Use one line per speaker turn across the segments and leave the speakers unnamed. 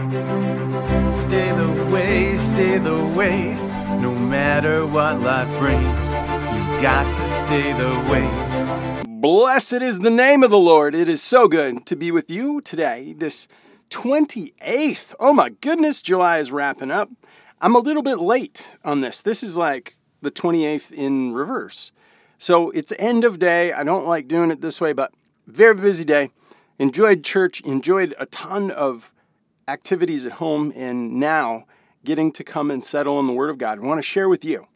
Stay the way, stay the way, no matter what life brings. You've got to stay the way.
Blessed is the name of the Lord. It is so good to be with you today, this 28th. Oh my goodness, July is wrapping up. I'm a little bit late on this. This is like the 28th in reverse. So it's end of day. I don't like doing it this way, but very busy day. Enjoyed church, enjoyed a ton of activities at home, and now getting to come and settle in the Word of God. I want to share with you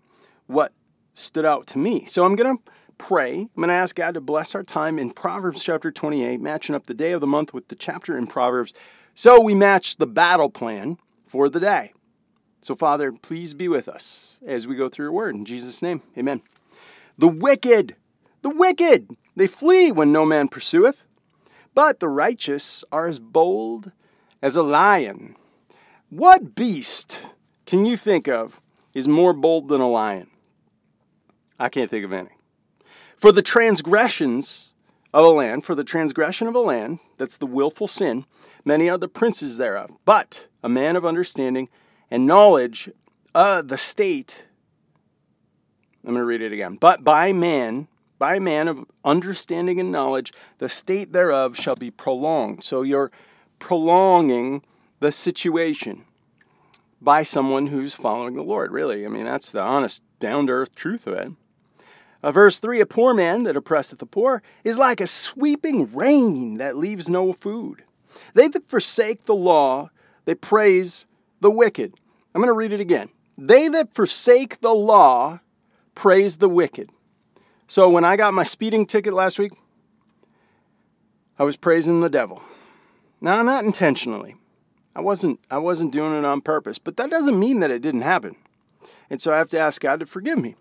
what stood out to me. So I'm going to pray. I'm going to ask God to bless our time in Proverbs chapter 28, matching up the day of the month with the chapter in Proverbs. So we match the battle plan for the day. So, Father, please be with us as we go through your word. In Jesus' name, amen. The wicked, the wicked, they flee when no man pursueth, but the righteous are as bold as a lion. What beast can you think of is more bold than a lion? I can't think of any. For the transgressions of a land, for the transgression of a land, that's the willful sin, many are the princes thereof. But a man of understanding and knowledge, uh, the state, I'm going to read it again. But by man, by man of understanding and knowledge, the state thereof shall be prolonged. So you're prolonging the situation by someone who's following the Lord, really. I mean, that's the honest, down to earth truth of it. Uh, verse 3 A poor man that oppresseth the poor is like a sweeping rain that leaves no food. They that forsake the law, they praise the wicked. I'm going to read it again. They that forsake the law praise the wicked. So when I got my speeding ticket last week, I was praising the devil. Now, not intentionally. I wasn't I wasn't doing it on purpose, but that doesn't mean that it didn't happen. And so I have to ask God to forgive me.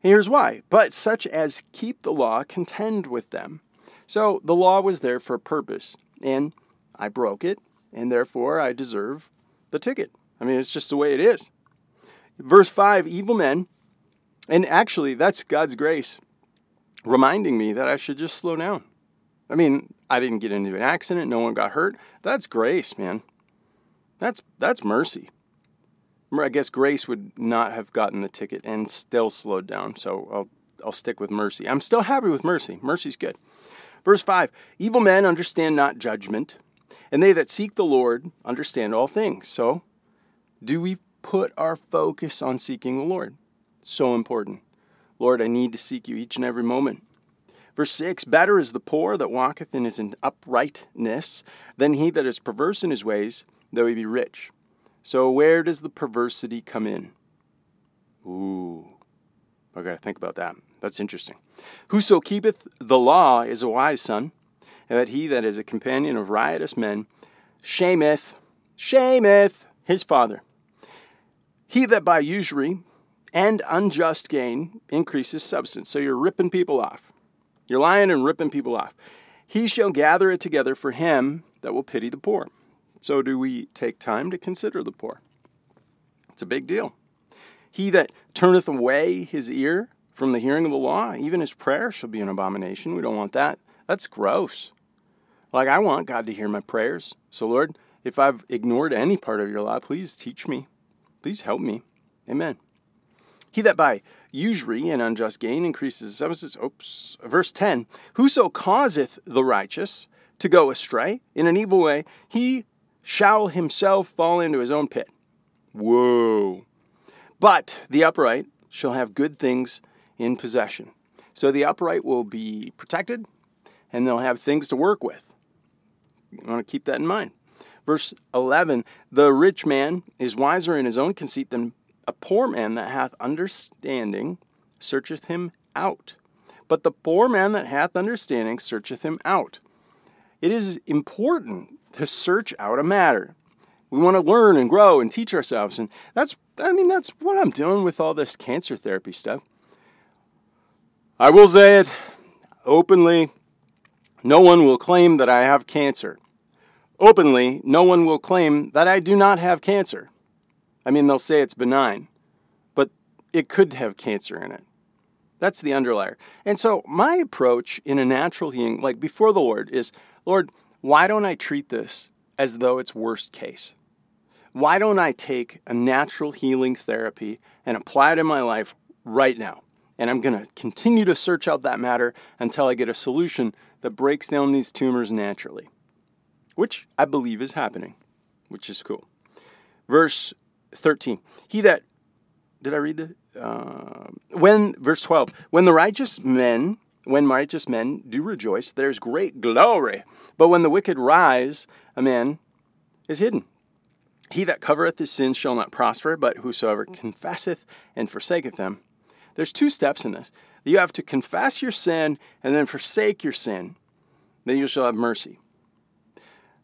Here's why. But such as keep the law, contend with them. So the law was there for a purpose, and I broke it, and therefore I deserve the ticket. I mean, it's just the way it is. Verse 5 evil men, and actually, that's God's grace reminding me that I should just slow down. I mean, I didn't get into an accident, no one got hurt. That's grace, man. That's that's mercy. I guess Grace would not have gotten the ticket and still slowed down. So I'll, I'll stick with mercy. I'm still happy with mercy. Mercy's good. Verse 5 Evil men understand not judgment, and they that seek the Lord understand all things. So, do we put our focus on seeking the Lord? So important. Lord, I need to seek you each and every moment. Verse 6 Better is the poor that walketh in his uprightness than he that is perverse in his ways, though he be rich. So, where does the perversity come in? Ooh, I got to think about that. That's interesting. Whoso keepeth the law is a wise son, and that he that is a companion of riotous men shameth, shameth his father. He that by usury and unjust gain increases substance. So you're ripping people off. You're lying and ripping people off. He shall gather it together for him that will pity the poor. So, do we take time to consider the poor? It's a big deal. He that turneth away his ear from the hearing of the law, even his prayer shall be an abomination. We don't want that. That's gross. Like, I want God to hear my prayers. So, Lord, if I've ignored any part of your law, please teach me. Please help me. Amen. He that by usury and unjust gain increases. Oops. Verse 10 Whoso causeth the righteous to go astray in an evil way, he shall himself fall into his own pit. Whoa. But the upright shall have good things in possession. So the upright will be protected and they'll have things to work with. You want to keep that in mind. Verse 11 The rich man is wiser in his own conceit than a poor man that hath understanding searcheth him out. But the poor man that hath understanding searcheth him out. It is important to search out a matter. We want to learn and grow and teach ourselves. And that's, I mean, that's what I'm doing with all this cancer therapy stuff. I will say it openly no one will claim that I have cancer. Openly, no one will claim that I do not have cancer. I mean, they'll say it's benign, but it could have cancer in it. That's the underlier. And so, my approach in a natural healing, like before the Lord, is Lord, why don't I treat this as though it's worst case? Why don't I take a natural healing therapy and apply it in my life right now? And I'm going to continue to search out that matter until I get a solution that breaks down these tumors naturally, which I believe is happening, which is cool. Verse 13 He that, did I read the? Uh, when, verse 12, when the righteous men, when righteous men do rejoice, there's great glory. But when the wicked rise, a man is hidden. He that covereth his sins shall not prosper, but whosoever confesseth and forsaketh them. There's two steps in this. You have to confess your sin and then forsake your sin. Then you shall have mercy.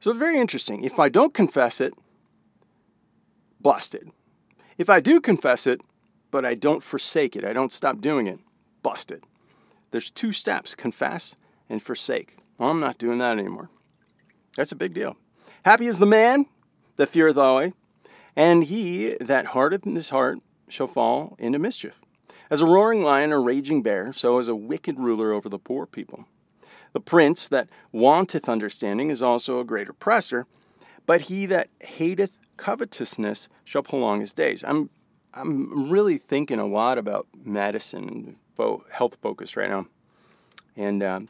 So, very interesting. If I don't confess it, busted. If I do confess it, but I don't forsake it, I don't stop doing it, busted. There's two steps confess and forsake. Well, I'm not doing that anymore. That's a big deal. Happy is the man that feareth always, and he that hardeth in his heart shall fall into mischief. As a roaring lion or raging bear, so is a wicked ruler over the poor people. The prince that wanteth understanding is also a great oppressor, but he that hateth covetousness shall prolong his days. I'm I'm really thinking a lot about medicine and fo- health focus right now, and um,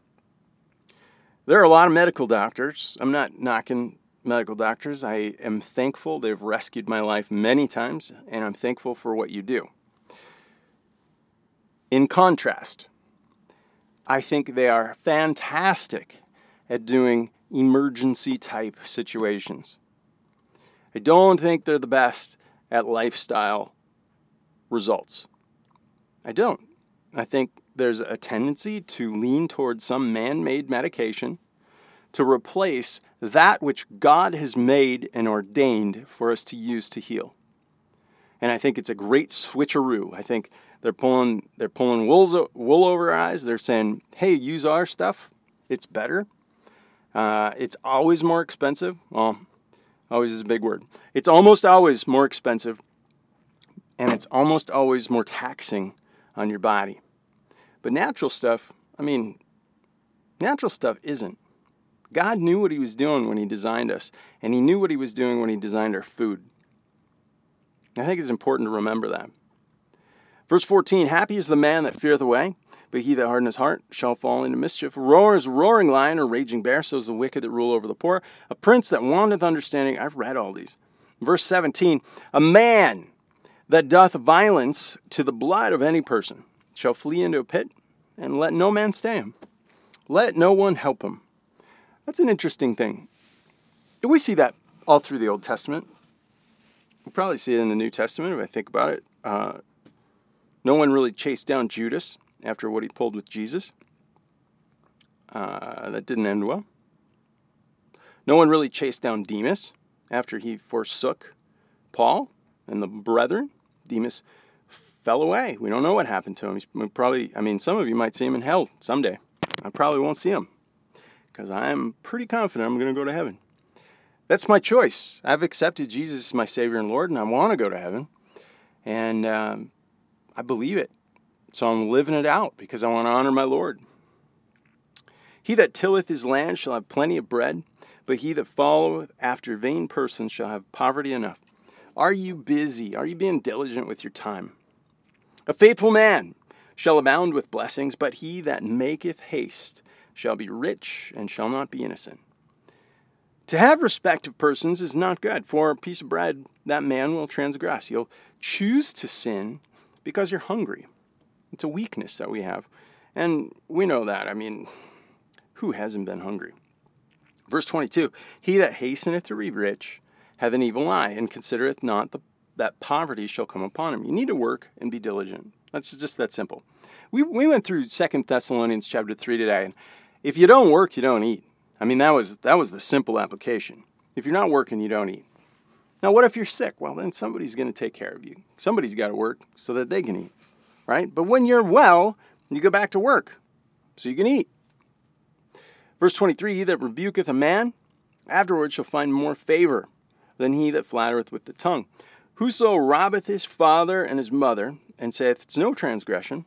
there are a lot of medical doctors. I'm not knocking medical doctors. I am thankful they've rescued my life many times, and I'm thankful for what you do. In contrast, I think they are fantastic at doing emergency type situations. I don't think they're the best at lifestyle results. I don't. I think there's a tendency to lean towards some man made medication to replace that which God has made and ordained for us to use to heal. And I think it's a great switcheroo. I think they're pulling they're pulling wool over our eyes. They're saying, "Hey, use our stuff. It's better. Uh, it's always more expensive. Well, always is a big word. It's almost always more expensive, and it's almost always more taxing on your body. But natural stuff, I mean, natural stuff isn't. God knew what He was doing when He designed us, and He knew what He was doing when He designed our food. I think it's important to remember that. Verse 14 Happy is the man that feareth away, but he that hardeneth his heart shall fall into mischief. Roar Roars, roaring lion or raging bear, so is the wicked that rule over the poor. A prince that wanteth understanding. I've read all these. Verse 17 A man that doth violence to the blood of any person shall flee into a pit, and let no man stay him. Let no one help him. That's an interesting thing. We see that all through the Old Testament. We probably see it in the New Testament if I think about it. Uh, no one really chased down Judas after what he pulled with Jesus. Uh, that didn't end well. No one really chased down Demas after he forsook Paul and the brethren. Demas fell away. We don't know what happened to him. He's probably, I mean, some of you might see him in hell someday. I probably won't see him because I'm pretty confident I'm going to go to heaven. That's my choice. I've accepted Jesus as my Savior and Lord, and I want to go to heaven. And um, I believe it. So I'm living it out because I want to honor my Lord. He that tilleth his land shall have plenty of bread, but he that followeth after vain persons shall have poverty enough. Are you busy? Are you being diligent with your time? A faithful man shall abound with blessings, but he that maketh haste shall be rich and shall not be innocent. To have respect of persons is not good. For a piece of bread, that man will transgress. You'll choose to sin because you're hungry. It's a weakness that we have. And we know that. I mean, who hasn't been hungry? Verse 22 He that hasteneth to be rich hath an evil eye, and considereth not the, that poverty shall come upon him. You need to work and be diligent. That's just that simple. We, we went through Second Thessalonians chapter 3 today, and if you don't work, you don't eat. I mean, that was, that was the simple application. If you're not working, you don't eat. Now, what if you're sick? Well, then somebody's going to take care of you. Somebody's got to work so that they can eat, right? But when you're well, you go back to work so you can eat. Verse 23 He that rebuketh a man afterwards shall find more favor than he that flattereth with the tongue. Whoso robbeth his father and his mother, and saith, It's no transgression,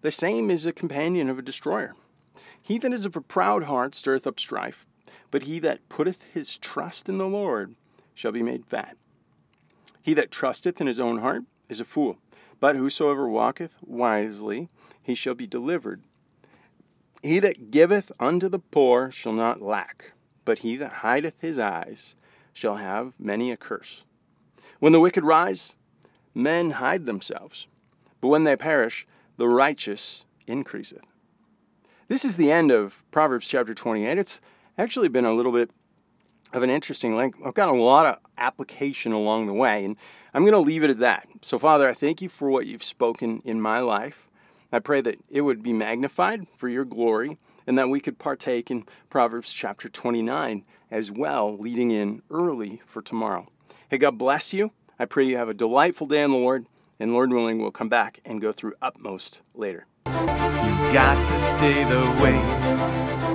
the same is a companion of a destroyer. He that is of a proud heart stirreth up strife, but he that putteth his trust in the Lord shall be made fat. He that trusteth in his own heart is a fool, but whosoever walketh wisely, he shall be delivered. He that giveth unto the poor shall not lack, but he that hideth his eyes shall have many a curse. When the wicked rise, men hide themselves, but when they perish, the righteous increaseth. This is the end of Proverbs chapter 28. It's actually been a little bit of an interesting link. I've got a lot of application along the way, and I'm going to leave it at that. So, Father, I thank you for what you've spoken in my life. I pray that it would be magnified for your glory and that we could partake in Proverbs chapter 29 as well, leading in early for tomorrow. Hey, God bless you. I pray you have a delightful day in the Lord, and Lord willing, we'll come back and go through utmost later.
You've got to stay the way